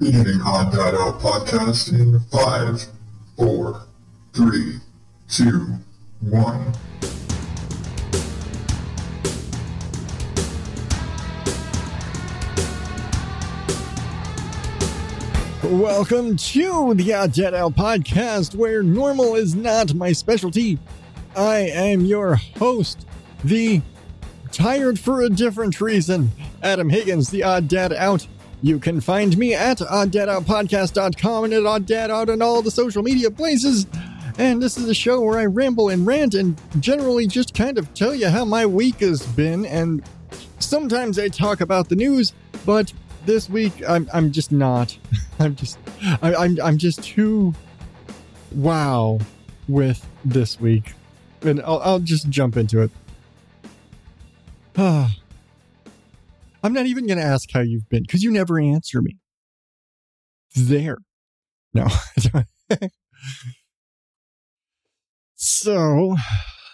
Beginning Odd Dad Out podcast in five, four, three, two, one. Welcome to the Odd Dad Out podcast, where normal is not my specialty. I am your host, the tired for a different reason, Adam Higgins, the Odd Dad Out. You can find me at oddadoutpodcast.com and at Odd Dad on all the social media places. And this is a show where I ramble and rant and generally just kind of tell you how my week has been. And sometimes I talk about the news, but this week I'm, I'm just not. I'm just I, I'm I'm just too wow with this week, and I'll, I'll just jump into it. Ah. I'm not even going to ask how you've been because you never answer me. There, no. so,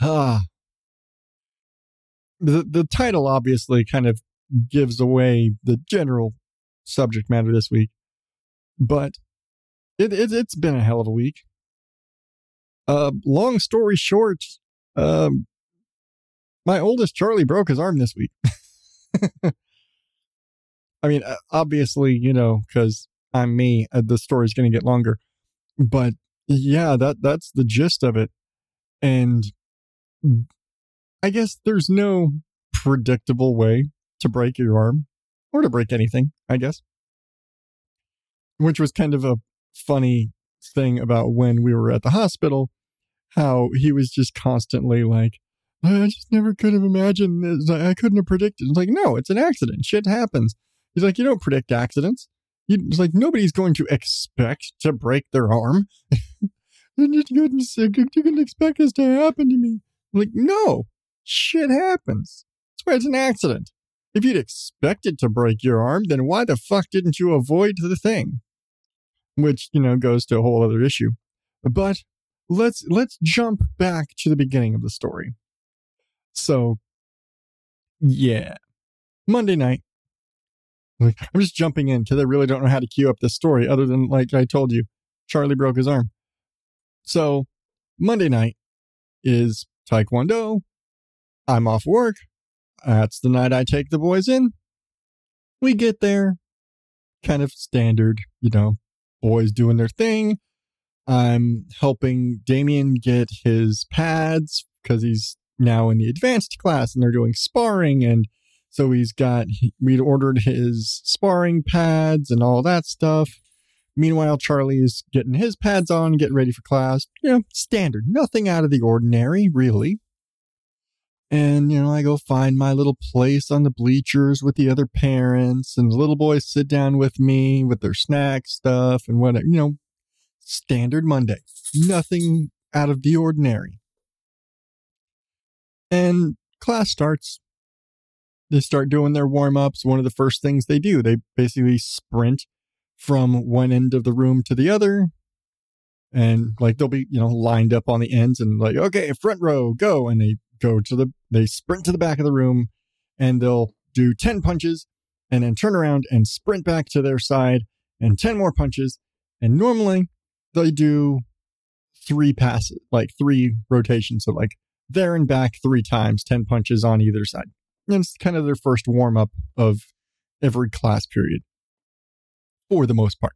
uh, the the title obviously kind of gives away the general subject matter this week. But it, it has been a hell of a week. Uh, long story short, um, my oldest Charlie broke his arm this week. I mean, uh, obviously, you know, because I'm me, uh, the story's going to get longer. But yeah, that that's the gist of it. And I guess there's no predictable way to break your arm or to break anything, I guess which was kind of a funny thing about when we were at the hospital, how he was just constantly like, I just never could have imagined this. I couldn't have predicted. It's like, no, it's an accident. Shit happens. He's like, you don't predict accidents. He's like, nobody's going to expect to break their arm. And you can expect this to happen to me. I'm like, no, shit happens. That's why it's an accident. If you'd expected to break your arm, then why the fuck didn't you avoid the thing? which, you know, goes to a whole other issue. But let's let's jump back to the beginning of the story. So yeah. Monday night. Like, I'm just jumping in because I really don't know how to cue up this story other than like I told you, Charlie broke his arm. So Monday night is Taekwondo. I'm off work. That's the night I take the boys in. We get there, kind of standard, you know, boys doing their thing. I'm helping Damien get his pads because he's now in the advanced class and they're doing sparring. And so he's got, we'd ordered his sparring pads and all that stuff. Meanwhile, Charlie's getting his pads on, getting ready for class. You know, standard, nothing out of the ordinary, really. And, you know, I go find my little place on the bleachers with the other parents, and the little boys sit down with me with their snack stuff and whatever, you know, standard Monday. Nothing out of the ordinary. And class starts. They start doing their warm ups. One of the first things they do, they basically sprint from one end of the room to the other. And like they'll be, you know, lined up on the ends and like, okay, front row, go. And they go to the, they sprint to the back of the room and they'll do 10 punches and then turn around and sprint back to their side and 10 more punches. And normally they do three passes, like three rotations. So like there and back three times, 10 punches on either side. And it's kind of their first warm up of every class period for the most part.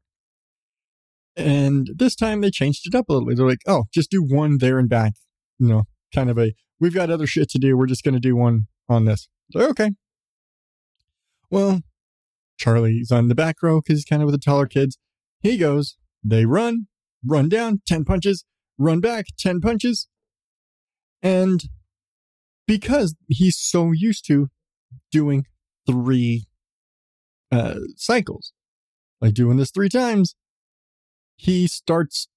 And this time they changed it up a little bit. They're like, oh, just do one there and back, you know, kind of a we've got other shit to do. We're just going to do one on this. Okay. Well, Charlie's on the back row because he's kind of with the taller kids. He goes, they run, run down, 10 punches, run back, 10 punches. And because he's so used to doing three uh, cycles, like doing this three times, he starts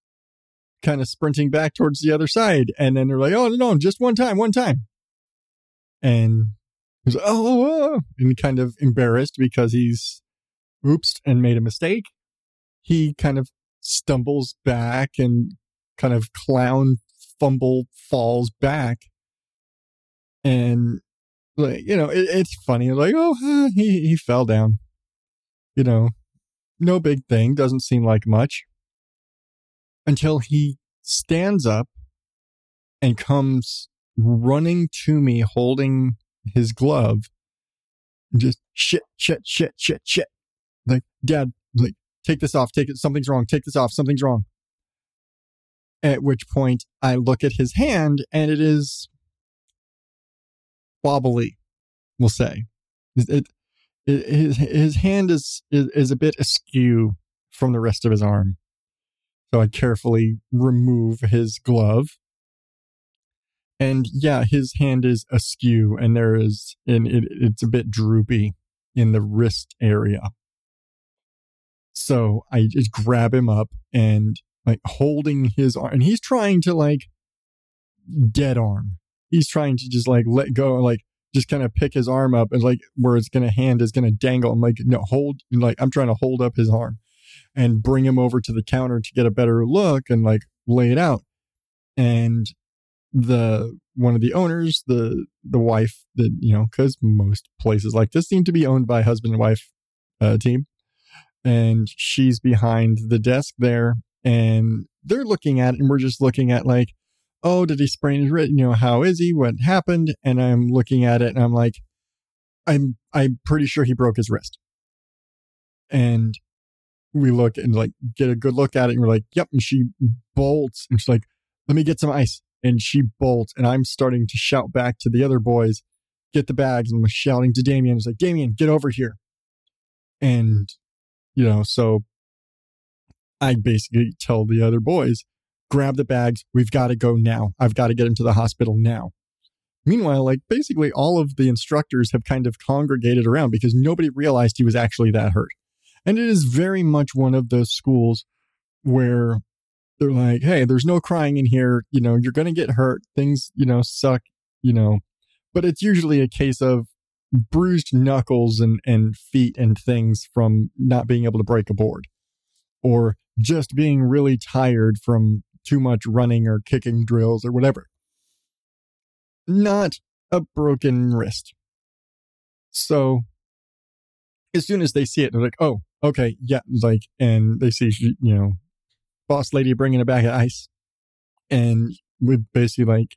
kind of sprinting back towards the other side. And then they're like, oh, no, no, just one time, one time. And he's like, oh, oh, oh, and kind of embarrassed because he's oops and made a mistake. He kind of stumbles back and kind of clown fumble falls back. And like, you know, it, it's funny. Like, oh, he, he fell down, you know, no big thing, doesn't seem like much. Until he stands up and comes running to me holding his glove. Just shit, shit, shit, shit, shit. Like, dad, like, take this off, take it, something's wrong, take this off, something's wrong. At which point I look at his hand and it is wobbly, we'll say. It, it, his, his hand is, is, is a bit askew from the rest of his arm. So I carefully remove his glove. And yeah, his hand is askew and there is, and it, it's a bit droopy in the wrist area. So I just grab him up and like holding his arm, and he's trying to like dead arm. He's trying to just like let go, like just kind of pick his arm up and like where it's gonna hand is gonna dangle. I'm like, no, hold like I'm trying to hold up his arm and bring him over to the counter to get a better look and like lay it out. And the one of the owners, the the wife that you know, because most places like this seem to be owned by husband and wife uh, team, and she's behind the desk there, and they're looking at it, and we're just looking at like, oh, did he sprain his wrist? You know, how is he? What happened? And I'm looking at it and I'm like, I'm I'm pretty sure he broke his wrist. And we look and like get a good look at it and we're like, yep. And she bolts and she's like, let me get some ice. And she bolts and I'm starting to shout back to the other boys, get the bags. And I'm shouting to Damien. It's like, Damien, get over here. And, you know, so I basically tell the other boys, grab the bags. We've got to go now. I've got to get him to the hospital now. Meanwhile, like basically all of the instructors have kind of congregated around because nobody realized he was actually that hurt. And it is very much one of those schools where they're like, hey, there's no crying in here. You know, you're going to get hurt. Things, you know, suck, you know. But it's usually a case of bruised knuckles and, and feet and things from not being able to break a board or just being really tired from too much running or kicking drills or whatever. Not a broken wrist. So as soon as they see it, they're like, oh, okay, yeah, like, and they see, you know, boss lady bringing a bag of ice. And we basically like,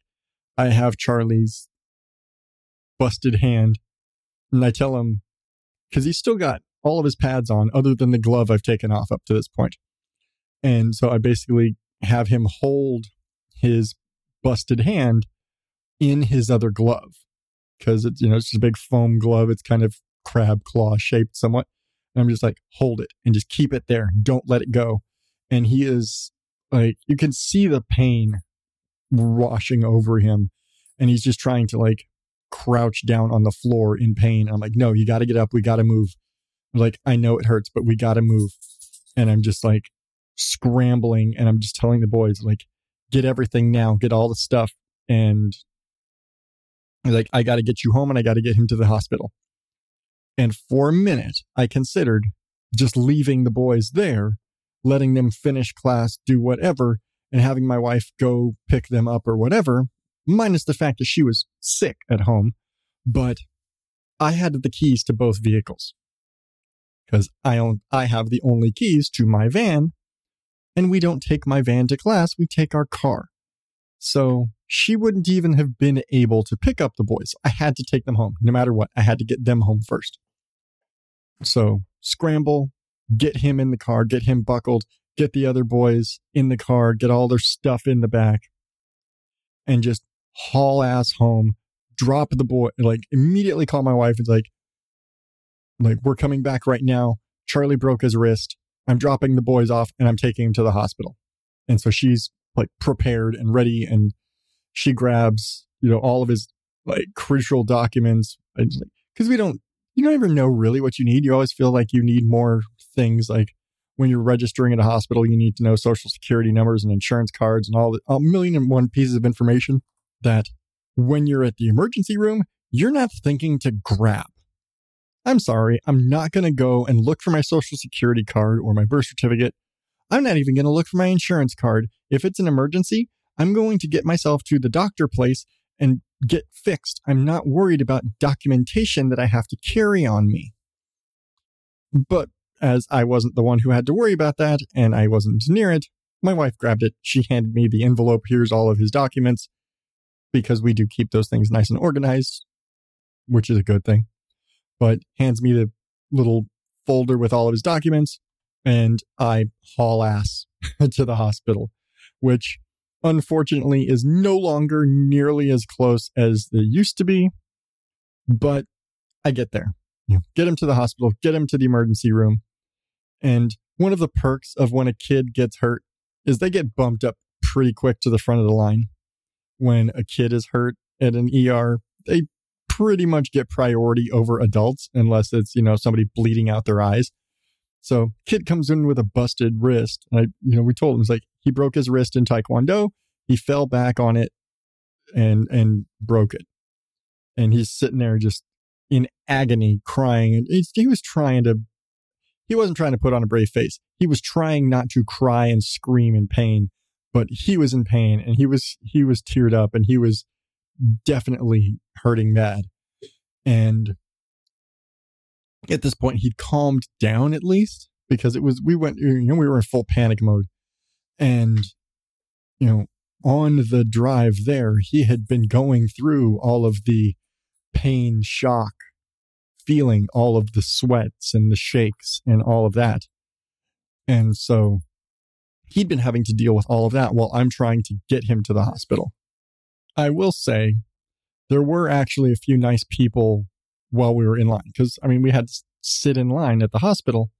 I have Charlie's busted hand. And I tell him, because he's still got all of his pads on, other than the glove I've taken off up to this point. And so I basically have him hold his busted hand in his other glove because it's, you know, it's just a big foam glove. It's kind of crab claw shaped somewhat. And I'm just like, hold it and just keep it there. Don't let it go. And he is like, you can see the pain washing over him. And he's just trying to like crouch down on the floor in pain. I'm like, no, you got to get up. We got to move. I'm like, I know it hurts, but we got to move. And I'm just like scrambling. And I'm just telling the boys, like, get everything now, get all the stuff. And like, I got to get you home and I got to get him to the hospital. And for a minute, I considered just leaving the boys there, letting them finish class, do whatever, and having my wife go pick them up or whatever, minus the fact that she was sick at home. But I had the keys to both vehicles because I own, I have the only keys to my van and we don't take my van to class. We take our car. So she wouldn't even have been able to pick up the boys. I had to take them home no matter what. I had to get them home first. So scramble, get him in the car, get him buckled, get the other boys in the car, get all their stuff in the back, and just haul ass home, drop the boy, like immediately call my wife. It's like, like we're coming back right now. Charlie broke his wrist. I'm dropping the boys off and I'm taking him to the hospital. And so she's like prepared and ready and she grabs, you know, all of his like crucial documents because we don't you don't ever know really what you need. You always feel like you need more things like when you're registering at a hospital, you need to know social security numbers and insurance cards and all the a million and one pieces of information that when you're at the emergency room, you're not thinking to grab. I'm sorry, I'm not going to go and look for my social security card or my birth certificate. I'm not even going to look for my insurance card. If it's an emergency, I'm going to get myself to the doctor place and get fixed. I'm not worried about documentation that I have to carry on me. But as I wasn't the one who had to worry about that and I wasn't near it, my wife grabbed it. She handed me the envelope. Here's all of his documents because we do keep those things nice and organized, which is a good thing. But hands me the little folder with all of his documents and I haul ass to the hospital, which unfortunately is no longer nearly as close as they used to be. But I get there. Know, get him to the hospital, get him to the emergency room. And one of the perks of when a kid gets hurt is they get bumped up pretty quick to the front of the line. When a kid is hurt at an ER, they pretty much get priority over adults unless it's, you know, somebody bleeding out their eyes. So kid comes in with a busted wrist. I, you know, we told him it's like he broke his wrist in Taekwondo. He fell back on it and and broke it. And he's sitting there just in agony, crying. And he was trying to he wasn't trying to put on a brave face. He was trying not to cry and scream in pain, but he was in pain and he was he was teared up and he was definitely hurting bad. And at this point he'd calmed down at least because it was we went you know we were in full panic mode. And you know, on the drive there, he had been going through all of the pain, shock, feeling all of the sweats and the shakes and all of that. And so he'd been having to deal with all of that while I'm trying to get him to the hospital. I will say there were actually a few nice people while we were in line because, I mean, we had to sit in line at the hospital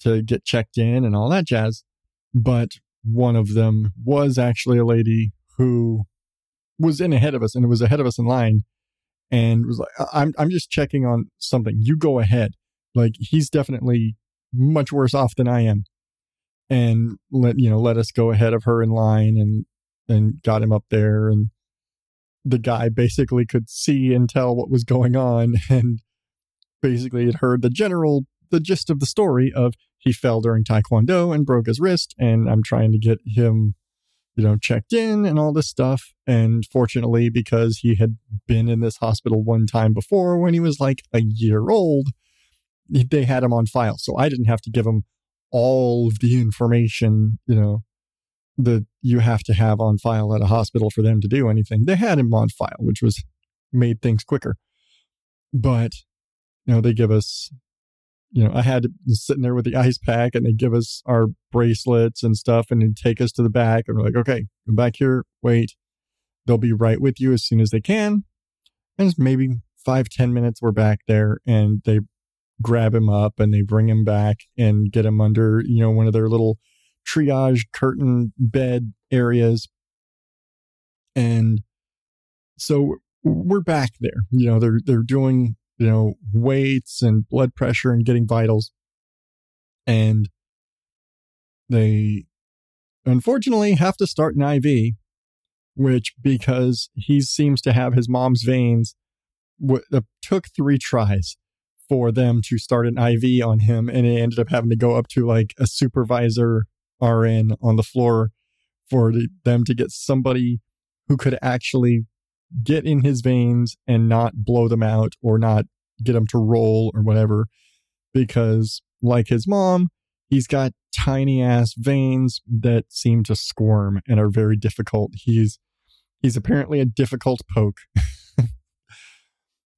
to get checked in and all that jazz. But one of them was actually a lady who was in ahead of us and it was ahead of us in line and was like, I'm, I'm just checking on something. You go ahead. Like he's definitely much worse off than I am. And let, you know, let us go ahead of her in line and, and got him up there. And the guy basically could see and tell what was going on and basically had heard the general, the gist of the story of he fell during Taekwondo and broke his wrist. And I'm trying to get him you know, checked in and all this stuff. And fortunately, because he had been in this hospital one time before when he was like a year old, they had him on file. So I didn't have to give him all of the information, you know, that you have to have on file at a hospital for them to do anything. They had him on file, which was made things quicker. But, you know, they give us you know, I had to sitting there with the ice pack and they give us our bracelets and stuff and they'd take us to the back and we're like, okay, go back here, wait. They'll be right with you as soon as they can. And it's maybe five, ten minutes we're back there and they grab him up and they bring him back and get him under, you know, one of their little triage curtain bed areas. And so we're back there. You know, they're they're doing you know, weights and blood pressure and getting vitals. And they unfortunately have to start an IV, which because he seems to have his mom's veins, w- uh, took three tries for them to start an IV on him. And it ended up having to go up to like a supervisor RN on the floor for the, them to get somebody who could actually get in his veins and not blow them out or not get him to roll or whatever. Because, like his mom, he's got tiny ass veins that seem to squirm and are very difficult. He's he's apparently a difficult poke.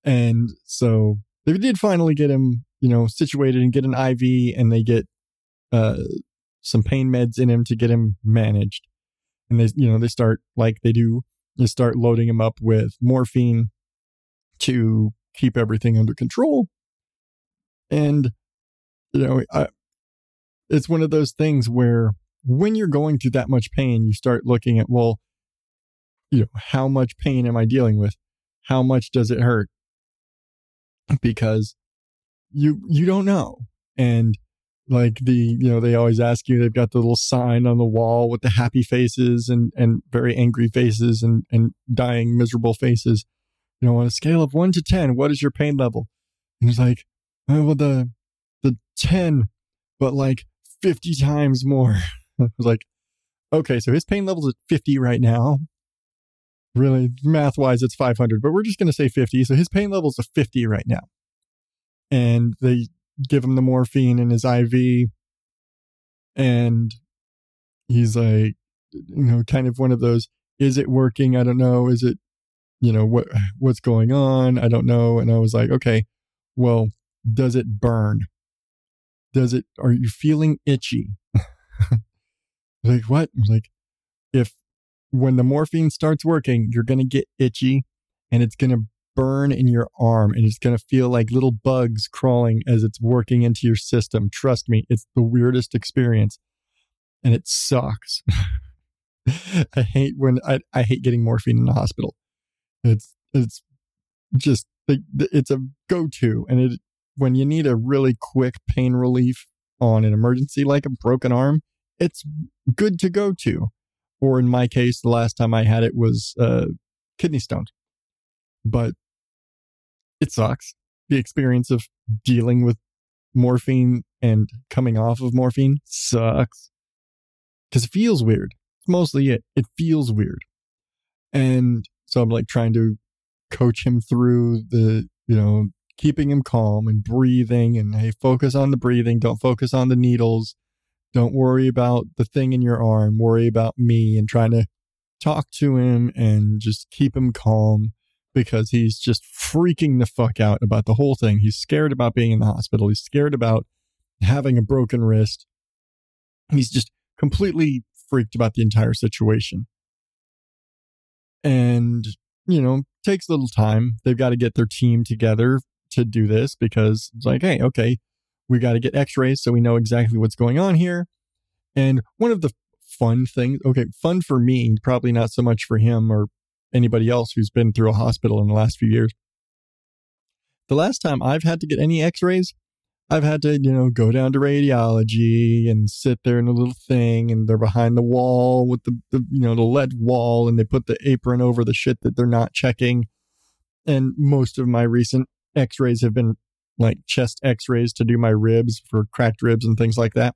and so they did finally get him, you know, situated and get an IV and they get uh some pain meds in him to get him managed. And they you know, they start like they do they start loading him up with morphine to keep everything under control. And, you know, I, it's one of those things where when you're going through that much pain, you start looking at, well, you know, how much pain am I dealing with? How much does it hurt? Because you, you don't know. And like the, you know, they always ask you, they've got the little sign on the wall with the happy faces and, and very angry faces and, and dying miserable faces you know, on a scale of one to 10, what is your pain level? And he's like, oh, well, the, the 10, but like 50 times more. I was like, okay, so his pain level is at 50 right now. Really, math wise, it's 500, but we're just going to say 50. So his pain level is a 50 right now. And they, give him the morphine in his IV. And he's like, you know, kind of one of those, is it working? I don't know. Is it, you know, what what's going on? I don't know. And I was like, okay, well, does it burn? Does it are you feeling itchy? like what? like, if when the morphine starts working, you're gonna get itchy and it's gonna burn in your arm and it's going to feel like little bugs crawling as it's working into your system. Trust me, it's the weirdest experience and it sucks. I hate when I, I hate getting morphine in the hospital. It's it's just it's a go-to and it when you need a really quick pain relief on an emergency like a broken arm, it's good to go to. Or in my case, the last time I had it was uh, kidney stones. But it sucks. The experience of dealing with morphine and coming off of morphine sucks because it feels weird. It's mostly it. It feels weird. And so I'm like trying to coach him through the, you know, keeping him calm and breathing and hey, focus on the breathing. Don't focus on the needles. Don't worry about the thing in your arm. Worry about me and trying to talk to him and just keep him calm because he's just freaking the fuck out about the whole thing. He's scared about being in the hospital. He's scared about having a broken wrist. He's just completely freaked about the entire situation. And, you know, takes a little time. They've got to get their team together to do this because it's like, hey, okay, we got to get x rays so we know exactly what's going on here. And one of the fun things, okay, fun for me, probably not so much for him or anybody else who's been through a hospital in the last few years. The last time I've had to get any x rays, I've had to, you know, go down to radiology and sit there in a little thing and they're behind the wall with the, the, you know, the lead wall and they put the apron over the shit that they're not checking. And most of my recent x rays have been like chest x rays to do my ribs for cracked ribs and things like that.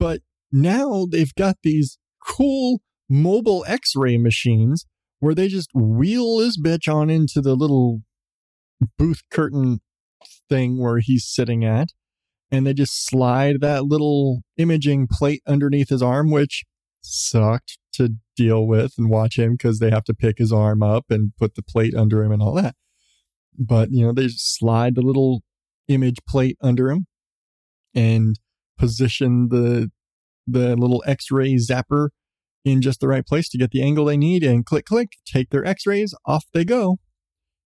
But now they've got these cool mobile x ray machines where they just wheel this bitch on into the little booth curtain thing where he's sitting at. And they just slide that little imaging plate underneath his arm, which sucked to deal with and watch him because they have to pick his arm up and put the plate under him and all that. But, you know, they just slide the little image plate under him and position the the little x-ray zapper in just the right place to get the angle they need and click, click, take their x rays, off they go.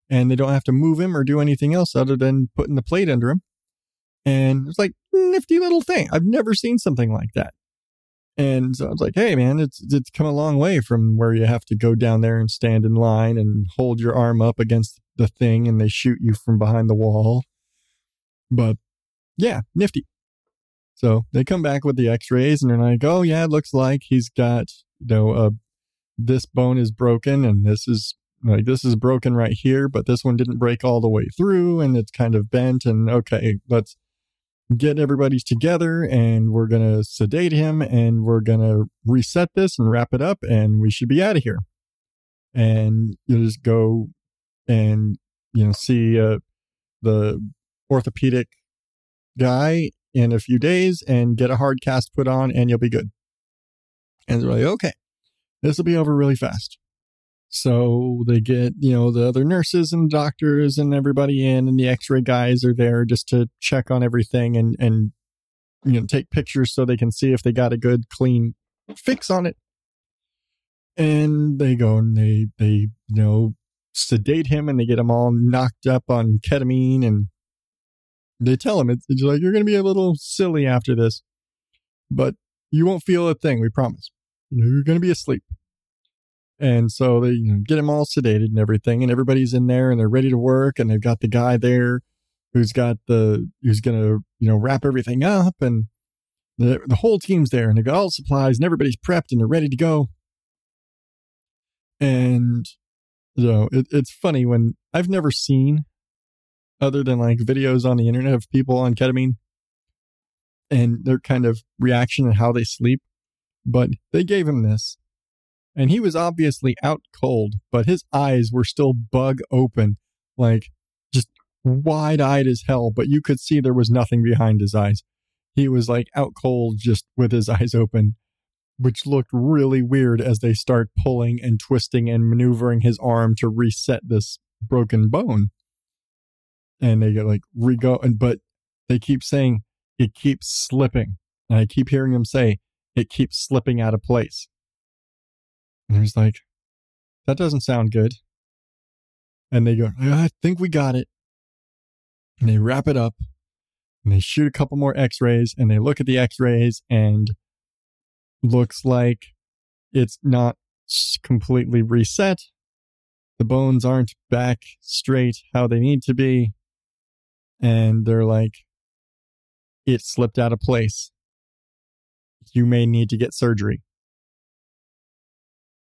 And they don't have to move him or do anything else other than putting the plate under him. And it's like, nifty little thing. I've never seen something like that. And so I was like, hey, man, it's, it's come a long way from where you have to go down there and stand in line and hold your arm up against the thing and they shoot you from behind the wall. But yeah, nifty. So they come back with the x rays and they're like, oh, yeah, it looks like he's got you know, uh, this bone is broken and this is like this is broken right here, but this one didn't break all the way through and it's kind of bent. And okay, let's get everybody's together and we're going to sedate him and we're going to reset this and wrap it up and we should be out of here. And you just go and, you know, see uh, the orthopedic guy in a few days and get a hard cast put on and you'll be good. And they're like, okay, this will be over really fast. So they get, you know, the other nurses and doctors and everybody in, and the x ray guys are there just to check on everything and, and, you know, take pictures so they can see if they got a good, clean fix on it. And they go and they, they, you know, sedate him and they get him all knocked up on ketamine and they tell him it's, it's like, you're going to be a little silly after this, but you won't feel a thing. We promise you're going to be asleep. And so they you know, get him all sedated and everything, and everybody's in there and they're ready to work, and they've got the guy there who's got the who's going to you know wrap everything up, and the the whole team's there, and they've got all the supplies, and everybody's prepped and they're ready to go. And you know, it, it's funny when I've never seen other than like videos on the internet of people on ketamine and their kind of reaction and how they sleep but they gave him this. And he was obviously out cold, but his eyes were still bug open, like just wide eyed as hell, but you could see there was nothing behind his eyes. He was like out cold, just with his eyes open, which looked really weird as they start pulling and twisting and maneuvering his arm to reset this broken bone. And they get like rego, and but they keep saying it keeps slipping. And I keep hearing them say it keeps slipping out of place. And he's like, that doesn't sound good. And they go, I think we got it. And they wrap it up and they shoot a couple more x rays and they look at the x rays and looks like it's not completely reset. The bones aren't back straight how they need to be. And they're like, it slipped out of place. You may need to get surgery.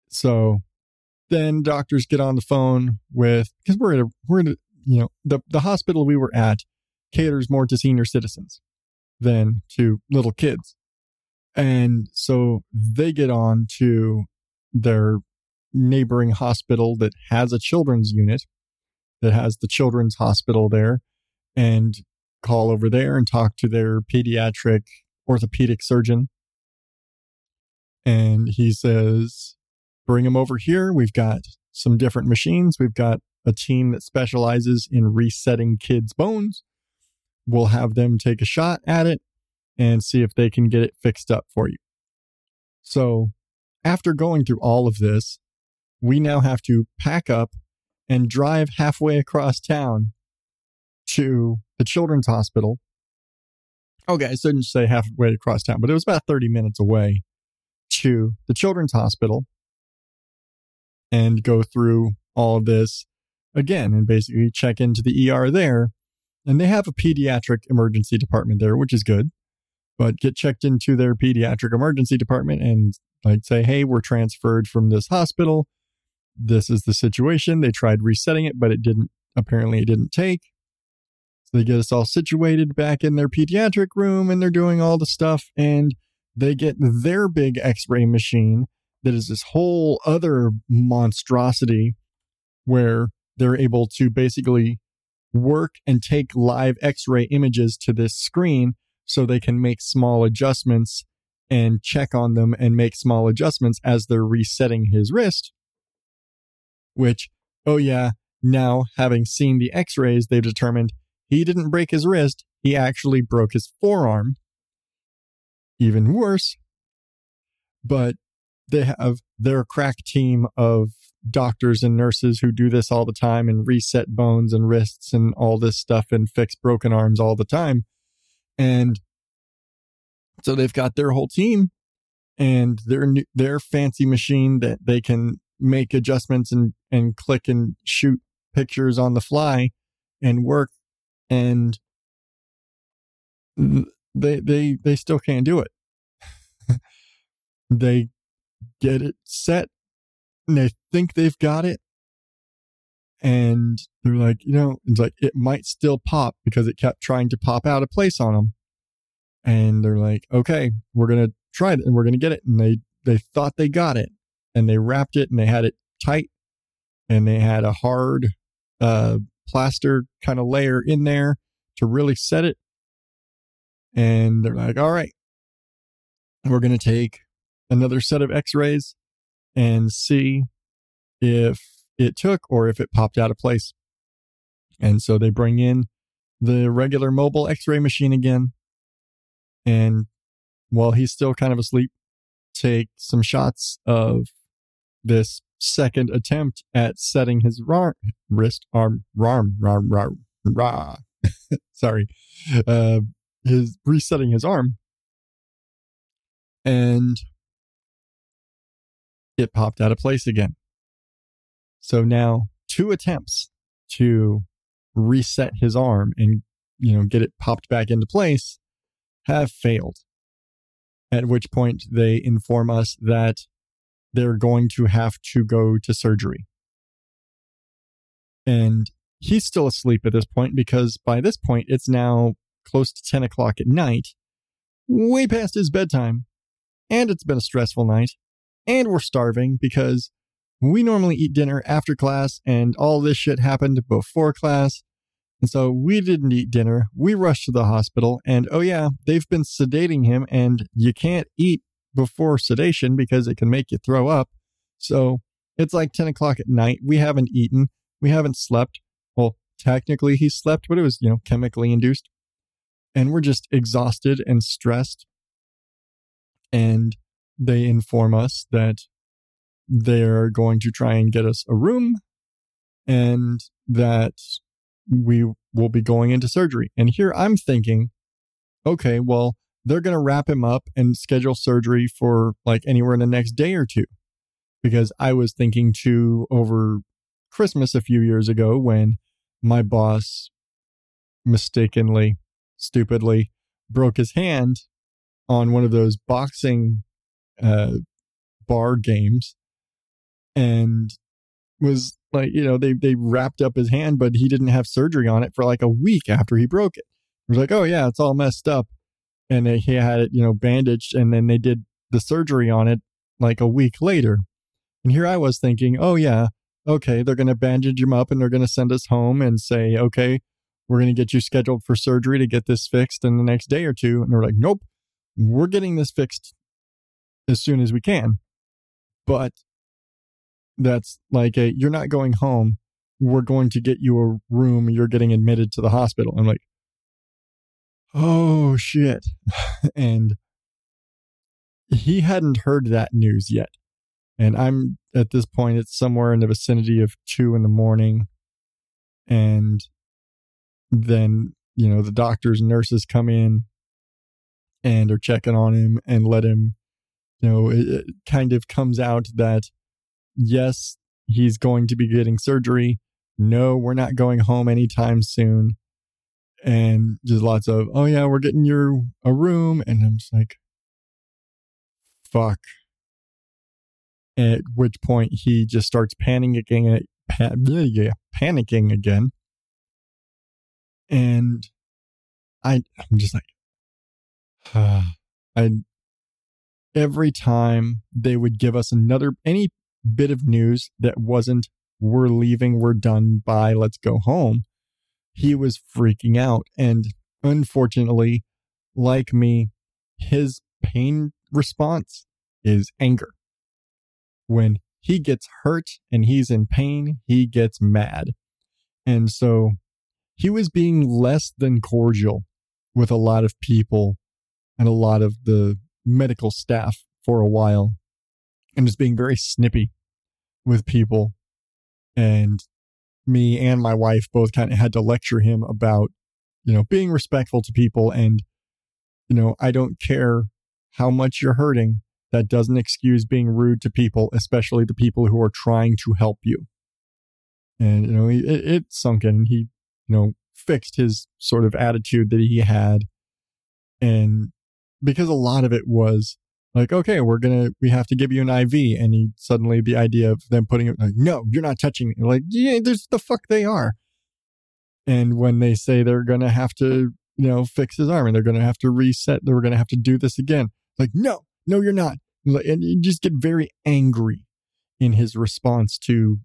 So then doctors get on the phone with because we're at a we're at a, you know the the hospital we were at caters more to senior citizens than to little kids. And so they get on to their neighboring hospital that has a children's unit that has the children's hospital there and call over there and talk to their pediatric orthopedic surgeon. And he says, bring him over here. We've got some different machines. We've got a team that specializes in resetting kids' bones. We'll have them take a shot at it and see if they can get it fixed up for you. So, after going through all of this, we now have to pack up and drive halfway across town to the children's hospital. Okay, I shouldn't say halfway across town, but it was about 30 minutes away to the children's hospital and go through all of this again and basically check into the ER there. And they have a pediatric emergency department there, which is good. But get checked into their pediatric emergency department and like say, hey, we're transferred from this hospital. This is the situation. They tried resetting it, but it didn't, apparently, it didn't take. So they get us all situated back in their pediatric room and they're doing all the stuff. And they get their big x ray machine that is this whole other monstrosity where they're able to basically work and take live x-ray images to this screen so they can make small adjustments and check on them and make small adjustments as they're resetting his wrist which oh yeah now having seen the x-rays they've determined he didn't break his wrist he actually broke his forearm even worse but they have their crack team of doctors and nurses who do this all the time and reset bones and wrists and all this stuff and fix broken arms all the time. And so they've got their whole team and their their fancy machine that they can make adjustments and and click and shoot pictures on the fly and work and they they they still can't do it. they get it set and they think they've got it. And they're like, you know, it's like it might still pop because it kept trying to pop out of place on them. And they're like, okay, we're to try it and we're to get it. And they, they thought they got it and they wrapped it and they had it tight and they had a hard, uh, plaster kind of layer in there to really set it. And they're like, all right, we're going to take another set of x rays and see if it took or if it popped out of place. And so they bring in the regular mobile x ray machine again. And while he's still kind of asleep, take some shots of this second attempt at setting his rar- wrist, arm, arm, arm, arm, rah. sorry, uh, his resetting his arm. And it popped out of place again. So now two attempts to reset his arm and you know get it popped back into place have failed. At which point they inform us that they're going to have to go to surgery. And he's still asleep at this point because by this point it's now close to 10 o'clock at night, way past his bedtime, and it's been a stressful night and we're starving because we normally eat dinner after class and all this shit happened before class. And so we didn't eat dinner. We rushed to the hospital, and oh, yeah, they've been sedating him, and you can't eat before sedation because it can make you throw up. So it's like 10 o'clock at night. We haven't eaten. We haven't slept. Well, technically he slept, but it was, you know, chemically induced. And we're just exhausted and stressed. And they inform us that they're going to try and get us a room and that we will be going into surgery. And here I'm thinking, okay, well, they're going to wrap him up and schedule surgery for like anywhere in the next day or two. Because I was thinking too over Christmas a few years ago when my boss mistakenly, stupidly broke his hand on one of those boxing uh, bar games and was like, you know, they, they wrapped up his hand, but he didn't have surgery on it for like a week after he broke it. It was like, oh, yeah, it's all messed up. And they, he had it, you know, bandaged, and then they did the surgery on it like a week later. And here I was thinking, oh, yeah, okay, they're going to bandage him up and they're going to send us home and say, okay, we're going to get you scheduled for surgery to get this fixed in the next day or two. And they're like, nope, we're getting this fixed as soon as we can. But that's like a you're not going home. We're going to get you a room. You're getting admitted to the hospital. I'm like, oh shit. and he hadn't heard that news yet. And I'm at this point, it's somewhere in the vicinity of two in the morning. And then, you know, the doctors and nurses come in and are checking on him and let him, you know, it, it kind of comes out that yes, he's going to be getting surgery. No, we're not going home anytime soon. And just lots of, oh yeah, we're getting you a room. And I'm just like, fuck. At which point he just starts panicking, again. panicking again. And I, I'm just like, uh, I, every time they would give us another, any bit of news that wasn't, we're leaving, we're done, bye, let's go home, he was freaking out. And unfortunately, like me, his pain response is anger. When he gets hurt and he's in pain, he gets mad. And so he was being less than cordial with a lot of people and a lot of the medical staff for a while and just being very snippy with people. And me and my wife both kind of had to lecture him about, you know, being respectful to people. And, you know, I don't care how much you're hurting. That doesn't excuse being rude to people, especially the people who are trying to help you. And, you know, it, it sunk in. He, you know, fixed his sort of attitude that he had. And because a lot of it was, like, okay, we're gonna, we have to give you an IV, and he suddenly the idea of them putting it, like, no, you're not touching me. Like, yeah, there's the fuck they are. And when they say they're gonna have to, you know, fix his arm and they're gonna have to reset, they're gonna have to do this again. Like, no, no, you're not. And you just get very angry in his response to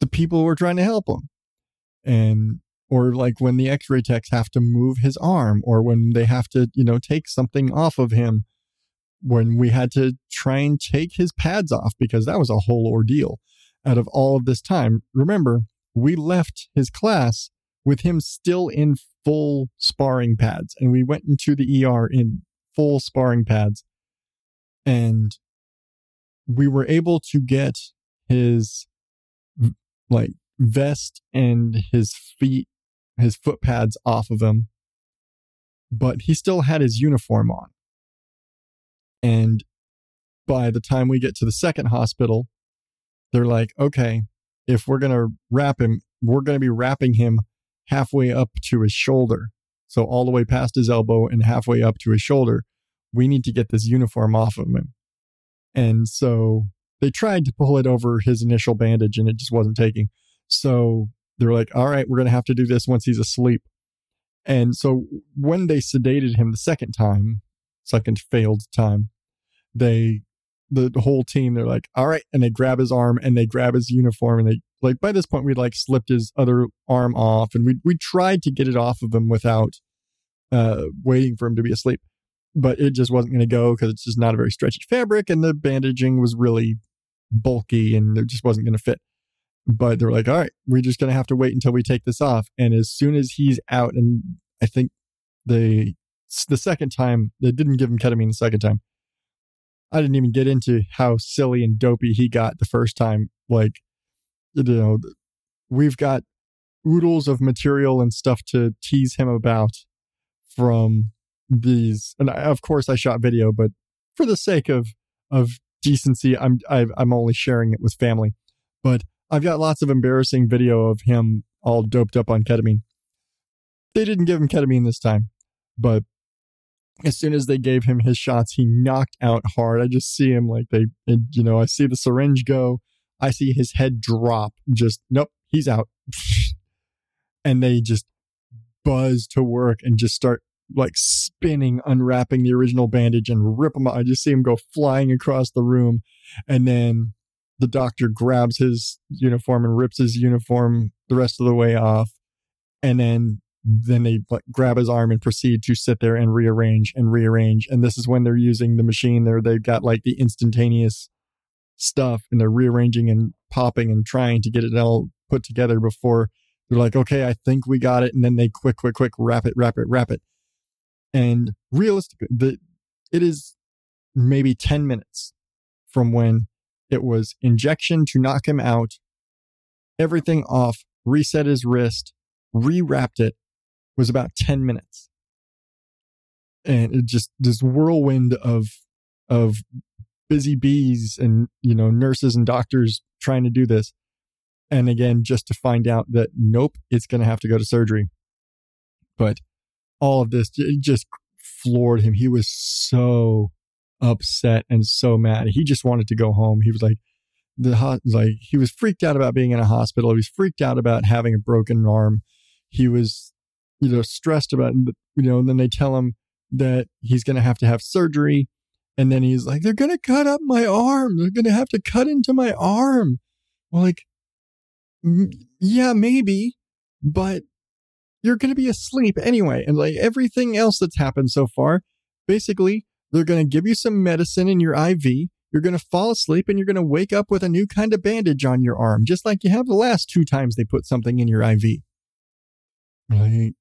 the people who are trying to help him. And or like when the x-ray techs have to move his arm or when they have to you know take something off of him when we had to try and take his pads off because that was a whole ordeal out of all of this time. Remember, we left his class with him still in full sparring pads and we went into the ER in full sparring pads and we were able to get his like vest and his feet his foot pads off of him but he still had his uniform on and by the time we get to the second hospital, they're like, okay, if we're going to wrap him, we're going to be wrapping him halfway up to his shoulder. So all the way past his elbow and halfway up to his shoulder. We need to get this uniform off of him. And so they tried to pull it over his initial bandage and it just wasn't taking. So they're like, all right, we're going to have to do this once he's asleep. And so when they sedated him the second time, second failed time, they the whole team, they're like, all right. And they grab his arm and they grab his uniform. And they, like, by this point, we'd like slipped his other arm off and we, we tried to get it off of him without uh, waiting for him to be asleep. But it just wasn't going to go because it's just not a very stretchy fabric. And the bandaging was really bulky and it just wasn't going to fit. But they're like, all right, we're just going to have to wait until we take this off. And as soon as he's out, and I think the the second time they didn't give him ketamine the second time. I didn't even get into how silly and dopey he got the first time. Like, you know, we've got oodles of material and stuff to tease him about from these. And I, of course, I shot video, but for the sake of of decency, I'm i am only sharing it with family. But I've got lots of embarrassing video of him all doped up on ketamine. They didn't give him ketamine this time, but as soon as they gave him his shots, he knocked out hard. I just see him like they, you know, I see the syringe go. I see his head drop. Just, nope, he's out. and they just buzz to work and just start like spinning, unwrapping the original bandage and rip him out. I just see him go flying across the room. And then the doctor grabs his uniform and rips his uniform the rest of the way off. And then then they like grab his arm and proceed to sit there and rearrange and rearrange. And this is when they're using the machine there. They've got like the instantaneous stuff and they're rearranging and popping and trying to get it all put together before they're like, okay, I think we got it. And then they quick, quick, quick, wrap it, wrap it, wrap it. And realistically, the, it is maybe 10 minutes from when it was injection to knock him out, everything off, reset his wrist, rewrapped it, was about 10 minutes. And it just this whirlwind of of busy bees and you know nurses and doctors trying to do this. And again, just to find out that nope, it's going to have to go to surgery. But all of this it just floored him. He was so upset and so mad. He just wanted to go home. He was like, the like he was freaked out about being in a hospital. He was freaked out about having a broken arm. He was you know, stressed about, you know, and then they tell him that he's going to have to have surgery. And then he's like, they're going to cut up my arm. They're going to have to cut into my arm. Like, yeah, maybe, but you're going to be asleep anyway. And like everything else that's happened so far, basically, they're going to give you some medicine in your IV. You're going to fall asleep and you're going to wake up with a new kind of bandage on your arm, just like you have the last two times they put something in your IV. Like,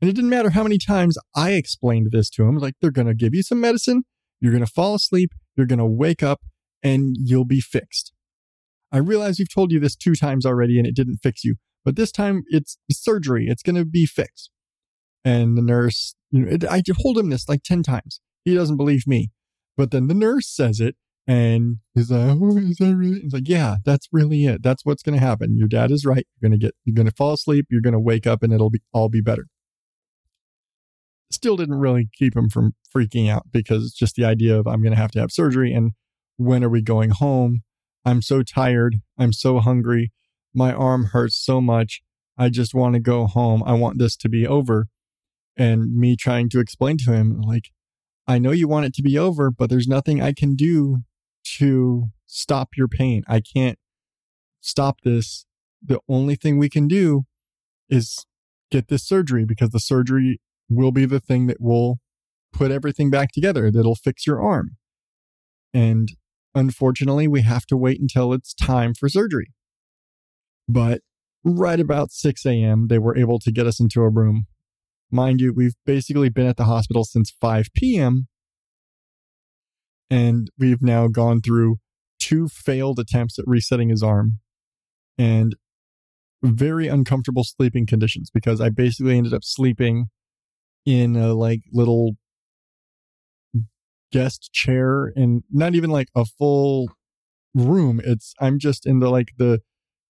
and it didn't matter how many times I explained this to him. Like, they're going to give you some medicine, you're going to fall asleep, you're going to wake up, and you'll be fixed. I realize we've told you this two times already and it didn't fix you, but this time it's surgery. It's going to be fixed. And the nurse, you know, it, I told him this like 10 times. He doesn't believe me. But then the nurse says it and he's like, oh, is that really? He's like, yeah, that's really it. That's what's going to happen. Your dad is right. You're going to get, you're going to fall asleep. You're going to wake up and it'll be all be better still didn't really keep him from freaking out because it's just the idea of I'm going to have to have surgery and when are we going home? I'm so tired. I'm so hungry. My arm hurts so much. I just want to go home. I want this to be over. And me trying to explain to him, like, I know you want it to be over, but there's nothing I can do to stop your pain. I can't stop this. The only thing we can do is get this surgery because the surgery will be the thing that will put everything back together, that'll fix your arm. And unfortunately, we have to wait until it's time for surgery. But right about 6 a.m., they were able to get us into a room. Mind you, we've basically been at the hospital since 5 p.m. And we've now gone through two failed attempts at resetting his arm and very uncomfortable sleeping conditions because I basically ended up sleeping in a like little guest chair and not even like a full room. It's I'm just in the like the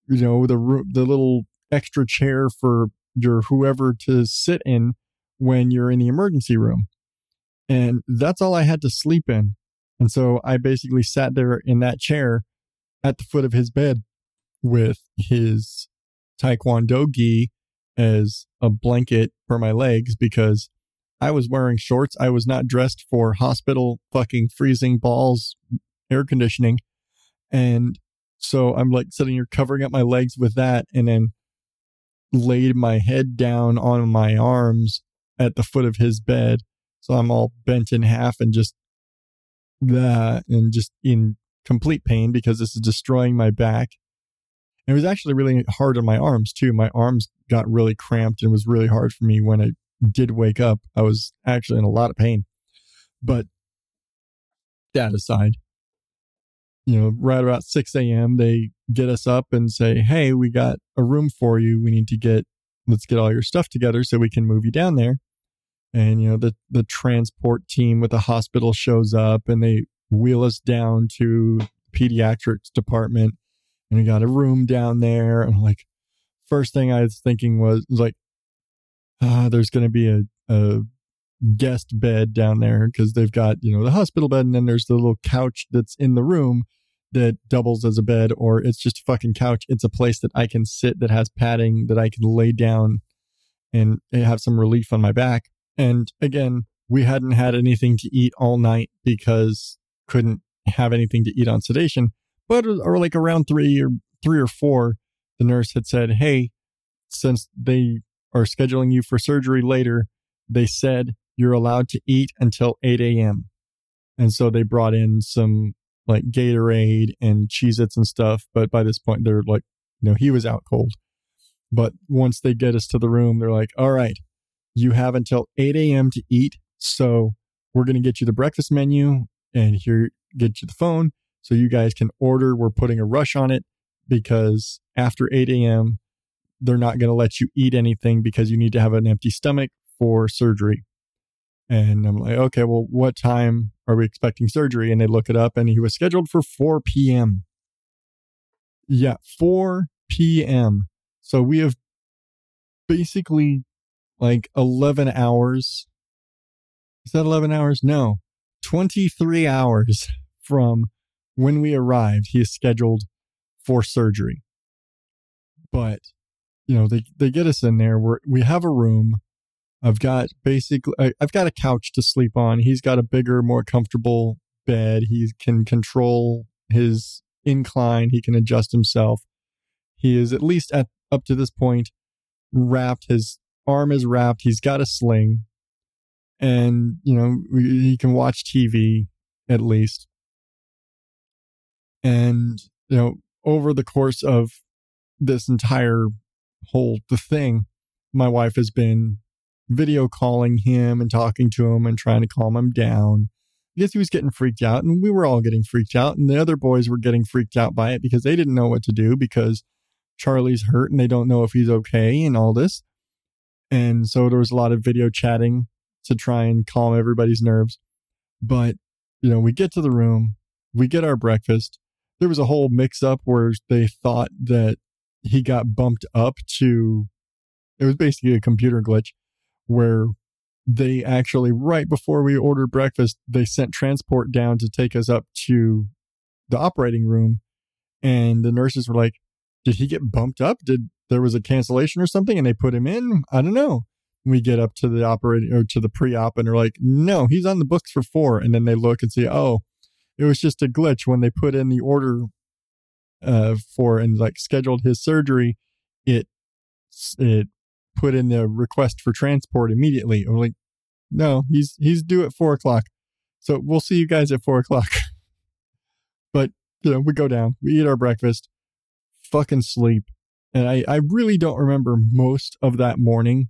you know the room the little extra chair for your whoever to sit in when you're in the emergency room. And that's all I had to sleep in. And so I basically sat there in that chair at the foot of his bed with his taekwondo gi as a blanket for my legs because I was wearing shorts. I was not dressed for hospital fucking freezing balls air conditioning. And so I'm like sitting here covering up my legs with that and then laid my head down on my arms at the foot of his bed. So I'm all bent in half and just that and just in complete pain because this is destroying my back. And it was actually really hard on my arms too. My arms got really cramped and it was really hard for me when I did wake up. I was actually in a lot of pain. But that aside, you know, right about 6 a.m., they get us up and say, Hey, we got a room for you. We need to get, let's get all your stuff together so we can move you down there. And, you know, the, the transport team with the hospital shows up and they wheel us down to pediatrics department and we got a room down there. And like, first thing I was thinking was, was like, ah, there's going to be a, a guest bed down there because they've got, you know, the hospital bed and then there's the little couch that's in the room that doubles as a bed or it's just a fucking couch. It's a place that I can sit that has padding that I can lay down and have some relief on my back. And again, we hadn't had anything to eat all night because couldn't have anything to eat on sedation. But uh, or like around three or three or four, the nurse had said, Hey, since they are scheduling you for surgery later, they said you're allowed to eat until 8 a.m. And so they brought in some like Gatorade and Cheez Its and stuff. But by this point, they're like, you know, he was out cold. But once they get us to the room, they're like, all right, you have until 8 a.m. to eat. So we're going to get you the breakfast menu and here, get you the phone so you guys can order. We're putting a rush on it because after 8 a.m., they're not going to let you eat anything because you need to have an empty stomach for surgery. And I'm like, okay, well, what time are we expecting surgery? And they look it up and he was scheduled for 4 p.m. Yeah, 4 p.m. So we have basically like 11 hours. Is that 11 hours? No, 23 hours from when we arrived. He is scheduled for surgery. But, you know, they, they get us in there. We're, we have a room. I've got basically, I, I've got a couch to sleep on. He's got a bigger, more comfortable bed. He can control his incline. He can adjust himself. He is at least at up to this point wrapped. His arm is wrapped. He's got a sling, and you know he can watch TV at least. And you know over the course of this entire whole the thing, my wife has been video calling him and talking to him and trying to calm him down. Guess he was getting freaked out, and we were all getting freaked out, and the other boys were getting freaked out by it because they didn't know what to do because Charlie's hurt and they don't know if he's okay and all this. And so there was a lot of video chatting to try and calm everybody's nerves. But, you know, we get to the room, we get our breakfast. There was a whole mix up where they thought that he got bumped up to, it was basically a computer glitch where they actually, right before we ordered breakfast, they sent transport down to take us up to the operating room. And the nurses were like, Did he get bumped up? Did there was a cancellation or something and they put him in? I don't know. We get up to the operating or to the pre op and they're like, No, he's on the books for four. And then they look and see, Oh, it was just a glitch when they put in the order uh, for and like scheduled his surgery. It, it put in the request for transport immediately. I'm like, no, he's he's due at four o'clock. So we'll see you guys at four o'clock. but you know, we go down, we eat our breakfast, fucking sleep. And I, I really don't remember most of that morning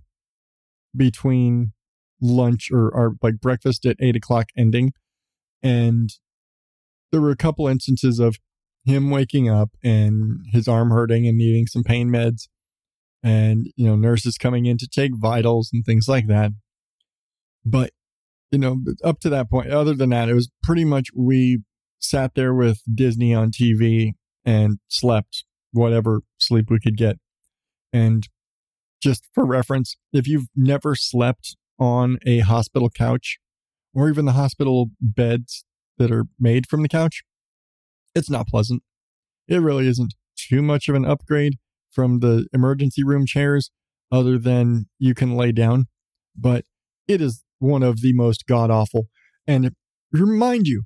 between lunch or our like breakfast at eight o'clock ending. And there were a couple instances of him waking up and his arm hurting and needing some pain meds and you know nurses coming in to take vitals and things like that. But you know up to that point other than that it was pretty much we sat there with disney on tv and slept whatever sleep we could get. And just for reference if you've never slept on a hospital couch or even the hospital beds that are made from the couch it's not pleasant. It really isn't too much of an upgrade from the emergency room chairs other than you can lay down, but it is one of the most god awful. And remind you,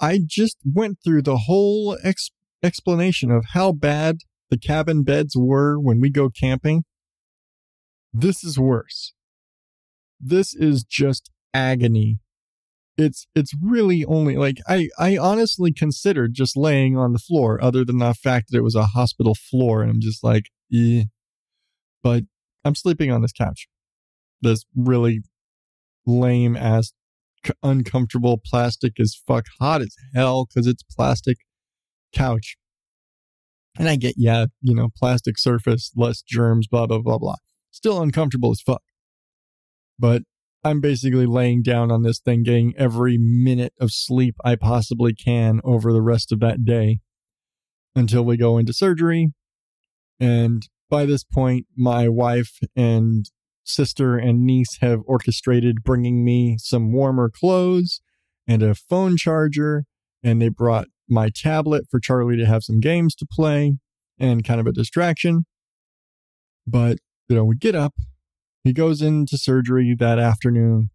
I just went through the whole ex- explanation of how bad the cabin beds were when we go camping. This is worse. This is just agony. It's it's really only like I I honestly considered just laying on the floor other than the fact that it was a hospital floor and I'm just like, eh. But I'm sleeping on this couch. This really lame ass uncomfortable plastic as fuck hot as hell cuz it's plastic couch. And I get, yeah, you know, plastic surface, less germs, blah, blah, blah, blah. Still uncomfortable as fuck. But I'm basically laying down on this thing, getting every minute of sleep I possibly can over the rest of that day until we go into surgery. And by this point, my wife and sister and niece have orchestrated bringing me some warmer clothes and a phone charger. And they brought my tablet for Charlie to have some games to play and kind of a distraction. But, you know, we get up, he goes into surgery that afternoon.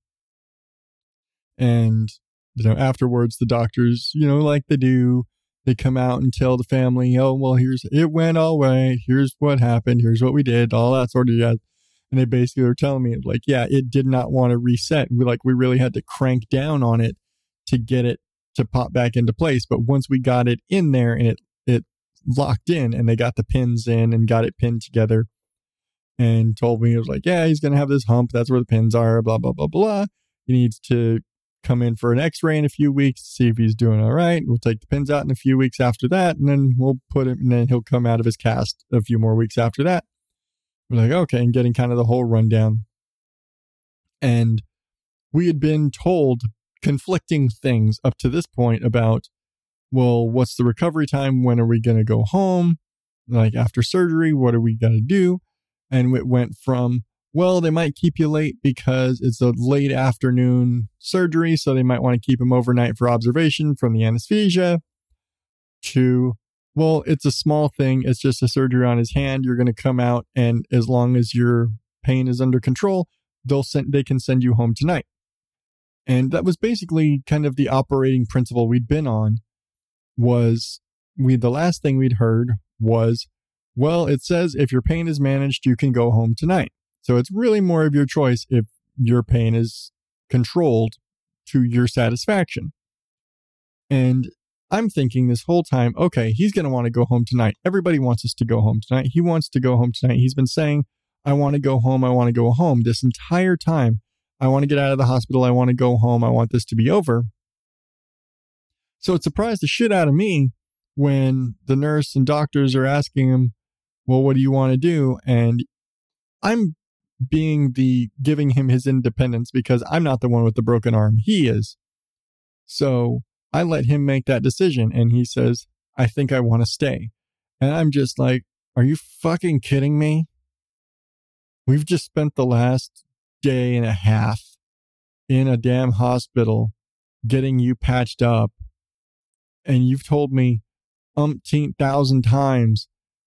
And, you know, afterwards, the doctors, you know, like they do, they come out and tell the family, oh, well, here's, it went all right. Here's what happened. Here's what we did, all that sort of jazz. And they basically were telling me, like, yeah, it did not want to reset. We like, we really had to crank down on it to get it to pop back into place. But once we got it in there and it, it locked in and they got the pins in and got it pinned together, and told me, it was like, yeah, he's going to have this hump. That's where the pins are, blah, blah, blah, blah. He needs to come in for an x ray in a few weeks to see if he's doing all right. We'll take the pins out in a few weeks after that, and then we'll put him, and then he'll come out of his cast a few more weeks after that. We're like, okay, and getting kind of the whole rundown. And we had been told conflicting things up to this point about, well, what's the recovery time? When are we going to go home? Like after surgery, what are we going to do? And it went from well they might keep you late because it's a late afternoon surgery so they might want to keep him overnight for observation from the anesthesia to well it's a small thing it's just a surgery on his hand you're going to come out and as long as your pain is under control they'll send they can send you home tonight. And that was basically kind of the operating principle we'd been on was we the last thing we'd heard was well, it says if your pain is managed, you can go home tonight. So it's really more of your choice if your pain is controlled to your satisfaction. And I'm thinking this whole time, okay, he's going to want to go home tonight. Everybody wants us to go home tonight. He wants to go home tonight. He's been saying, I want to go home. I want to go home this entire time. I want to get out of the hospital. I want to go home. I want this to be over. So it surprised the shit out of me when the nurse and doctors are asking him, well, what do you want to do? And I'm being the giving him his independence because I'm not the one with the broken arm. He is. So I let him make that decision. And he says, I think I want to stay. And I'm just like, are you fucking kidding me? We've just spent the last day and a half in a damn hospital getting you patched up. And you've told me umpteen thousand times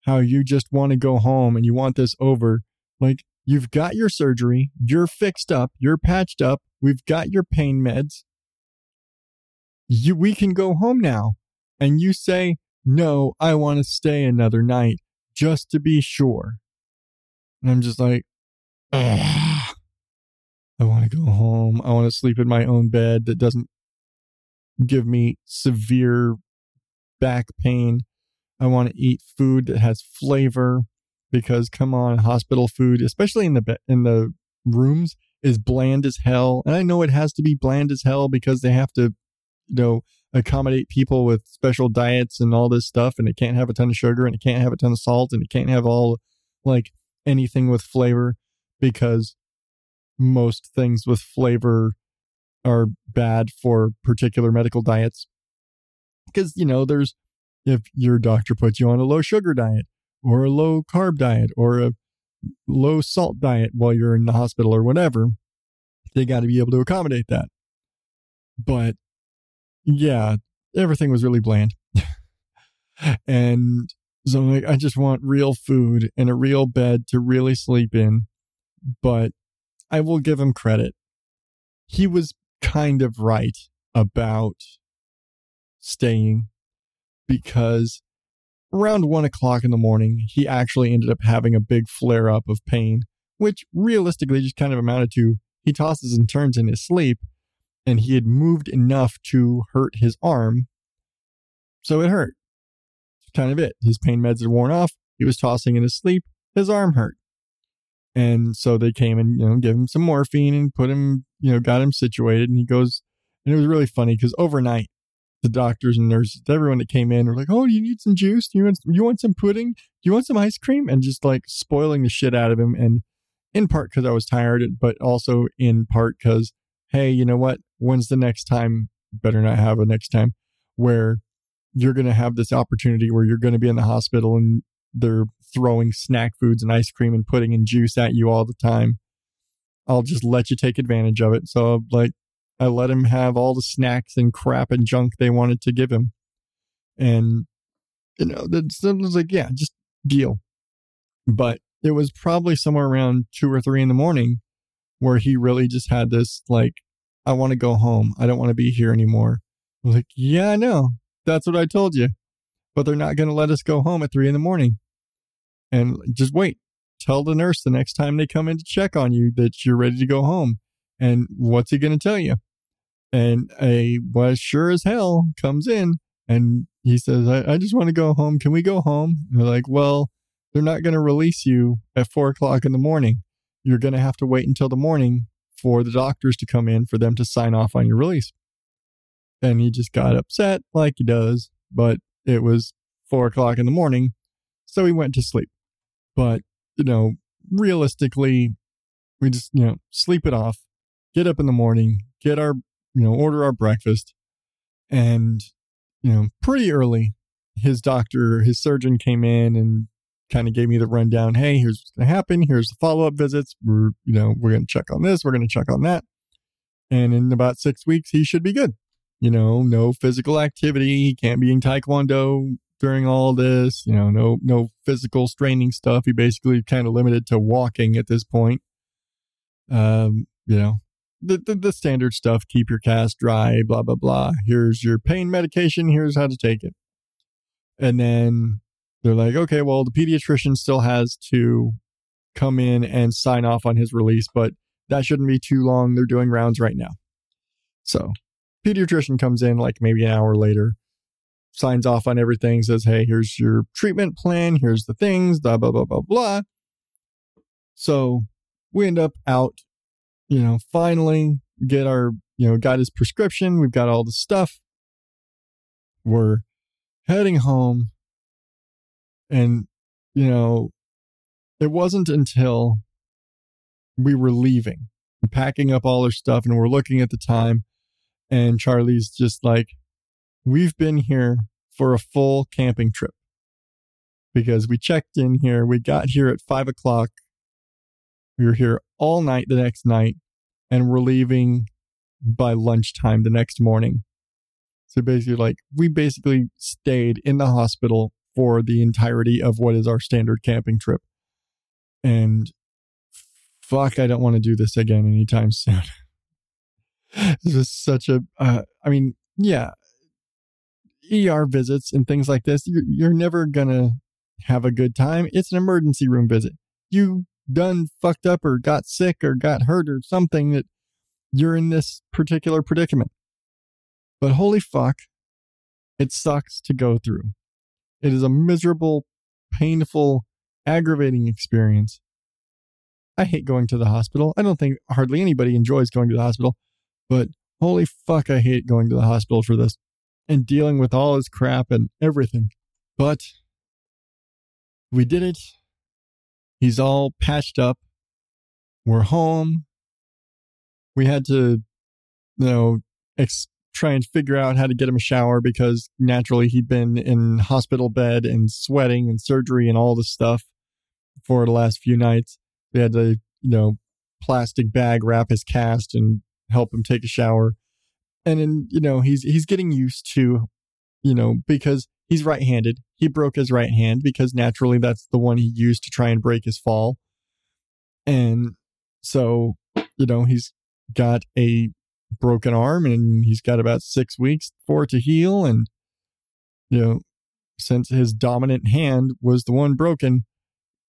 how you just want to go home and you want this over. Like, you've got your surgery, you're fixed up, you're patched up, we've got your pain meds. You, we can go home now. And you say, no, I want to stay another night just to be sure. And I'm just like, Ugh. I want to go home. I want to sleep in my own bed that doesn't give me severe back pain. I want to eat food that has flavor because come on, hospital food, especially in the in the rooms, is bland as hell. And I know it has to be bland as hell because they have to, you know, accommodate people with special diets and all this stuff, and it can't have a ton of sugar and it can't have a ton of salt and it can't have all like anything with flavor because most things with flavor are bad for particular medical diets. Because, you know, there's if your doctor puts you on a low sugar diet or a low carb diet or a low salt diet while you're in the hospital or whatever, they got to be able to accommodate that. But yeah, everything was really bland. and so I'm like, I just want real food and a real bed to really sleep in. But I will give him credit. He was kind of right about staying because around one o'clock in the morning, he actually ended up having a big flare up of pain, which realistically just kind of amounted to he tosses and turns in his sleep, and he had moved enough to hurt his arm. So it hurt. That's kind of it. His pain meds had worn off. He was tossing in his sleep. His arm hurt. And so they came and, you know, gave him some morphine and put him, you know, got him situated. And he goes, and it was really funny because overnight, the doctors and nurses, everyone that came in were like, "Oh, you need some juice? You want you want some pudding? Do you want some ice cream?" And just like spoiling the shit out of him. And in part because I was tired, but also in part because, hey, you know what? When's the next time? Better not have a next time where you're going to have this opportunity where you're going to be in the hospital and they're throwing snack foods and ice cream and pudding and juice at you all the time. I'll just let you take advantage of it. So like I let him have all the snacks and crap and junk they wanted to give him. And you know, that's it was like, yeah, just deal. But it was probably somewhere around two or three in the morning where he really just had this like, I want to go home. I don't want to be here anymore. I was like, yeah, I know. That's what I told you. But they're not going to let us go home at three in the morning. And just wait. Tell the nurse the next time they come in to check on you that you're ready to go home. And what's he going to tell you? And a was sure as hell comes in and he says, I, I just want to go home. Can we go home? And they're like, Well, they're not going to release you at four o'clock in the morning. You're going to have to wait until the morning for the doctors to come in for them to sign off on your release. And he just got upset like he does, but it was four o'clock in the morning. So he went to sleep. But, you know, realistically, we just, you know, sleep it off, get up in the morning, get our, you know, order our breakfast. And, you know, pretty early, his doctor, his surgeon came in and kind of gave me the rundown. Hey, here's what's going to happen. Here's the follow up visits. We're, you know, we're going to check on this. We're going to check on that. And in about six weeks, he should be good. You know, no physical activity. He can't be in Taekwondo during all this. You know, no, no physical straining stuff. He basically kind of limited to walking at this point. Um, you know, the, the, the standard stuff. Keep your cast dry. Blah blah blah. Here's your pain medication. Here's how to take it. And then they're like, okay, well, the pediatrician still has to come in and sign off on his release, but that shouldn't be too long. They're doing rounds right now. So, pediatrician comes in like maybe an hour later, signs off on everything, says, hey, here's your treatment plan, here's the things, blah, blah, blah, blah, blah. So, we end up out, you know, finally get our, you know, got his prescription, we've got all the stuff. We're heading home and, you know, it wasn't until we were leaving, packing up all our stuff, and we're looking at the time. And Charlie's just like, We've been here for a full camping trip because we checked in here. We got here at five o'clock. We were here all night the next night, and we're leaving by lunchtime the next morning. So basically, like, we basically stayed in the hospital for the entirety of what is our standard camping trip. And fuck, I don't want to do this again anytime soon. this is such a. Uh, I mean, yeah, ER visits and things like this, you're, you're never gonna have a good time. It's an emergency room visit. You done fucked up or got sick or got hurt or something that you're in this particular predicament. But holy fuck, it sucks to go through. It is a miserable, painful, aggravating experience. I hate going to the hospital. I don't think hardly anybody enjoys going to the hospital, but holy fuck, I hate going to the hospital for this and dealing with all his crap and everything. But we did it. He's all patched up. We're home. We had to, you know, ex- try and figure out how to get him a shower because naturally he'd been in hospital bed and sweating and surgery and all this stuff for the last few nights. We had to, you know, plastic bag wrap his cast and help him take a shower. And then, you know, he's he's getting used to, you know, because he's right-handed. He broke his right hand because naturally that's the one he used to try and break his fall. And so, you know, he's got a broken arm and he's got about six weeks for it to heal. And, you know, since his dominant hand was the one broken,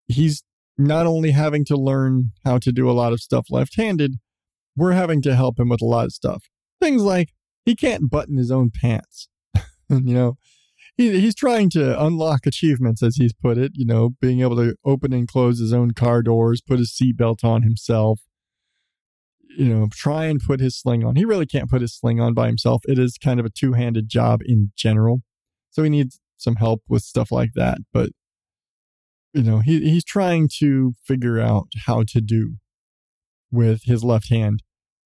he's not only having to learn how to do a lot of stuff left handed, we're having to help him with a lot of stuff. Things like he can't button his own pants. you know, he, he's trying to unlock achievements, as he's put it, you know, being able to open and close his own car doors, put his seatbelt on himself, you know, try and put his sling on. He really can't put his sling on by himself. It is kind of a two handed job in general. So he needs some help with stuff like that. But, you know, he, he's trying to figure out how to do with his left hand.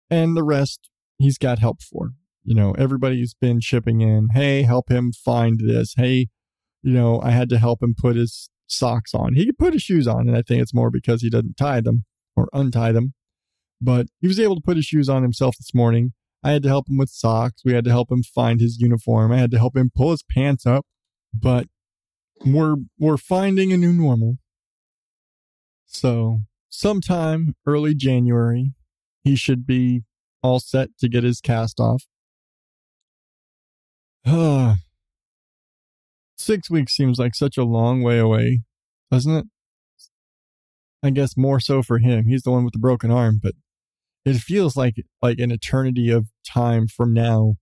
And the rest he's got help for. You know, everybody's been chipping in. Hey, help him find this. Hey, you know, I had to help him put his socks on. He could put his shoes on, and I think it's more because he doesn't tie them or untie them. But he was able to put his shoes on himself this morning. I had to help him with socks. We had to help him find his uniform. I had to help him pull his pants up. But we're we're finding a new normal. So sometime early January, he should be all set to get his cast off. Six weeks seems like such a long way away, doesn't it? I guess more so for him. He's the one with the broken arm, but it feels like like an eternity of time from now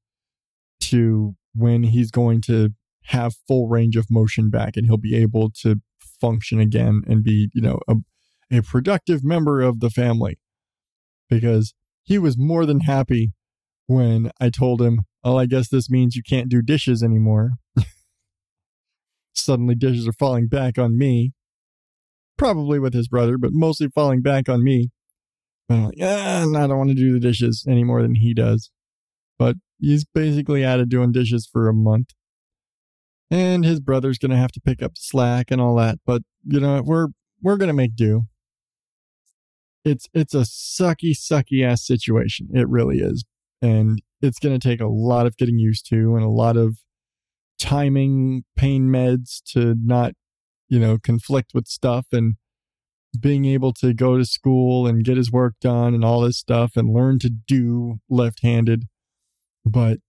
to when he's going to have full range of motion back and he'll be able to function again and be, you know, a, a productive member of the family. Because he was more than happy when I told him, Oh, I guess this means you can't do dishes anymore. Suddenly, dishes are falling back on me. Probably with his brother, but mostly falling back on me. But I'm like, ah, I don't want to do the dishes any more than he does. But he's basically out of doing dishes for a month. And his brother's going to have to pick up slack and all that. But, you know, we're, we're going to make do. It's, it's a sucky, sucky ass situation. It really is. And it's going to take a lot of getting used to and a lot of timing pain meds to not, you know, conflict with stuff and being able to go to school and get his work done and all this stuff and learn to do left handed. But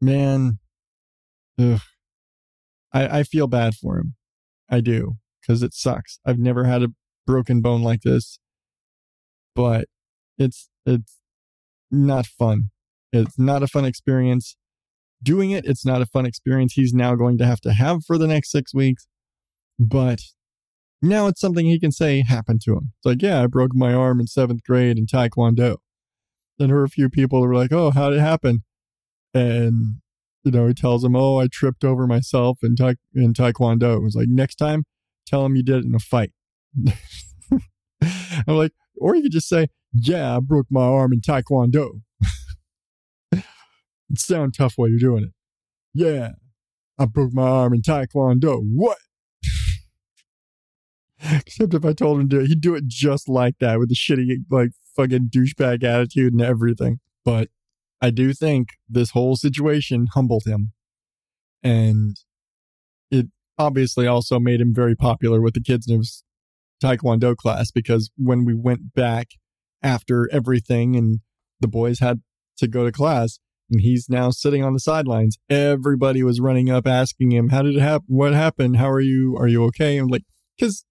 man, ugh, I, I feel bad for him. I do because it sucks. I've never had a broken bone like this, but it's, it's not fun. It's not a fun experience. Doing it, it's not a fun experience he's now going to have to have for the next six weeks. But now it's something he can say happened to him. It's like, yeah, I broke my arm in seventh grade in Taekwondo. Then there were a few people were like, oh, how did it happen? And, you know, he tells them, oh, I tripped over myself in, ta- in Taekwondo. It was like, next time, tell him you did it in a fight. I'm like, or you could just say, yeah, I broke my arm in Taekwondo. Sound tough while you're doing it. Yeah, I broke my arm in Taekwondo. What? Except if I told him to, do it, he'd do it just like that with the shitty, like, fucking douchebag attitude and everything. But I do think this whole situation humbled him. And it obviously also made him very popular with the kids in his Taekwondo class because when we went back after everything and the boys had to go to class and he's now sitting on the sidelines, everybody was running up asking him, How did it happen? What happened? How are you? Are you okay? I'm like, because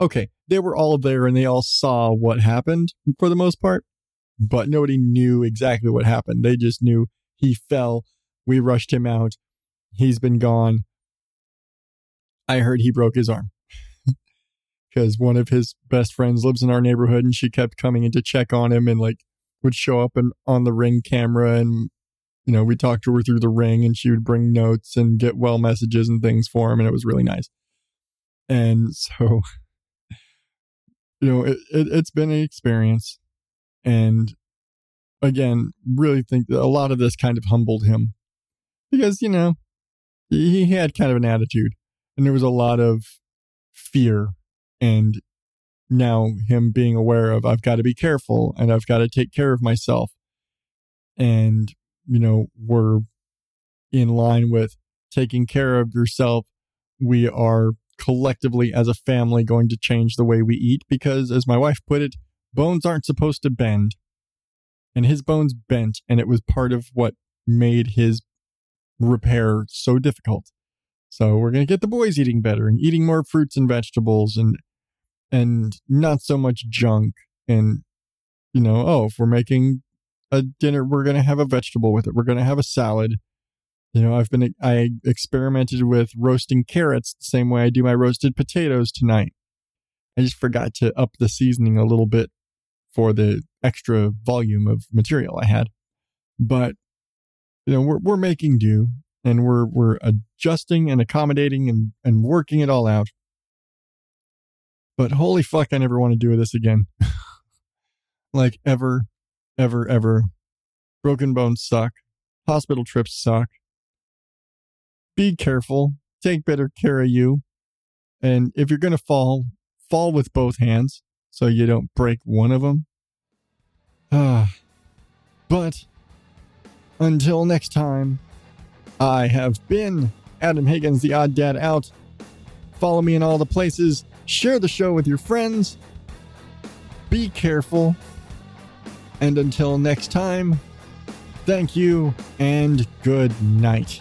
okay, they were all there and they all saw what happened for the most part, but nobody knew exactly what happened. They just knew he fell. We rushed him out. He's been gone. I heard he broke his arm because one of his best friends lives in our neighborhood and she kept coming in to check on him and like would show up and on the ring camera and you know we talked to her through the ring and she would bring notes and get well messages and things for him and it was really nice and so you know, it, it, it's been an experience. And again, really think that a lot of this kind of humbled him because, you know, he had kind of an attitude and there was a lot of fear and now him being aware of I've got to be careful and I've got to take care of myself. And, you know, we're in line with taking care of yourself. We are collectively as a family going to change the way we eat because, as my wife put it, bones aren't supposed to bend. and his bones bent, and it was part of what made his repair so difficult. So we're gonna get the boys eating better and eating more fruits and vegetables and and not so much junk and you know oh if we're making a dinner we're gonna have a vegetable with it we're gonna have a salad. You know i've been i experimented with roasting carrots the same way i do my roasted potatoes tonight. I just forgot to up the seasoning a little bit for the extra volume of material i had. But you know we're, we're making do and we're we're adjusting and accommodating and, and working it all out. But holy fuck i never want to do this again. Like ever ever ever. Broken bones suck. Hospital trips suck. Be careful. Take better care of you. And if you're going to fall fall with both hands so you don't break one of them ah. But until next time i have been adam higgins the odd dad out. Follow me in all the places. Share the show with your friends. Be careful and until next time thank you and good night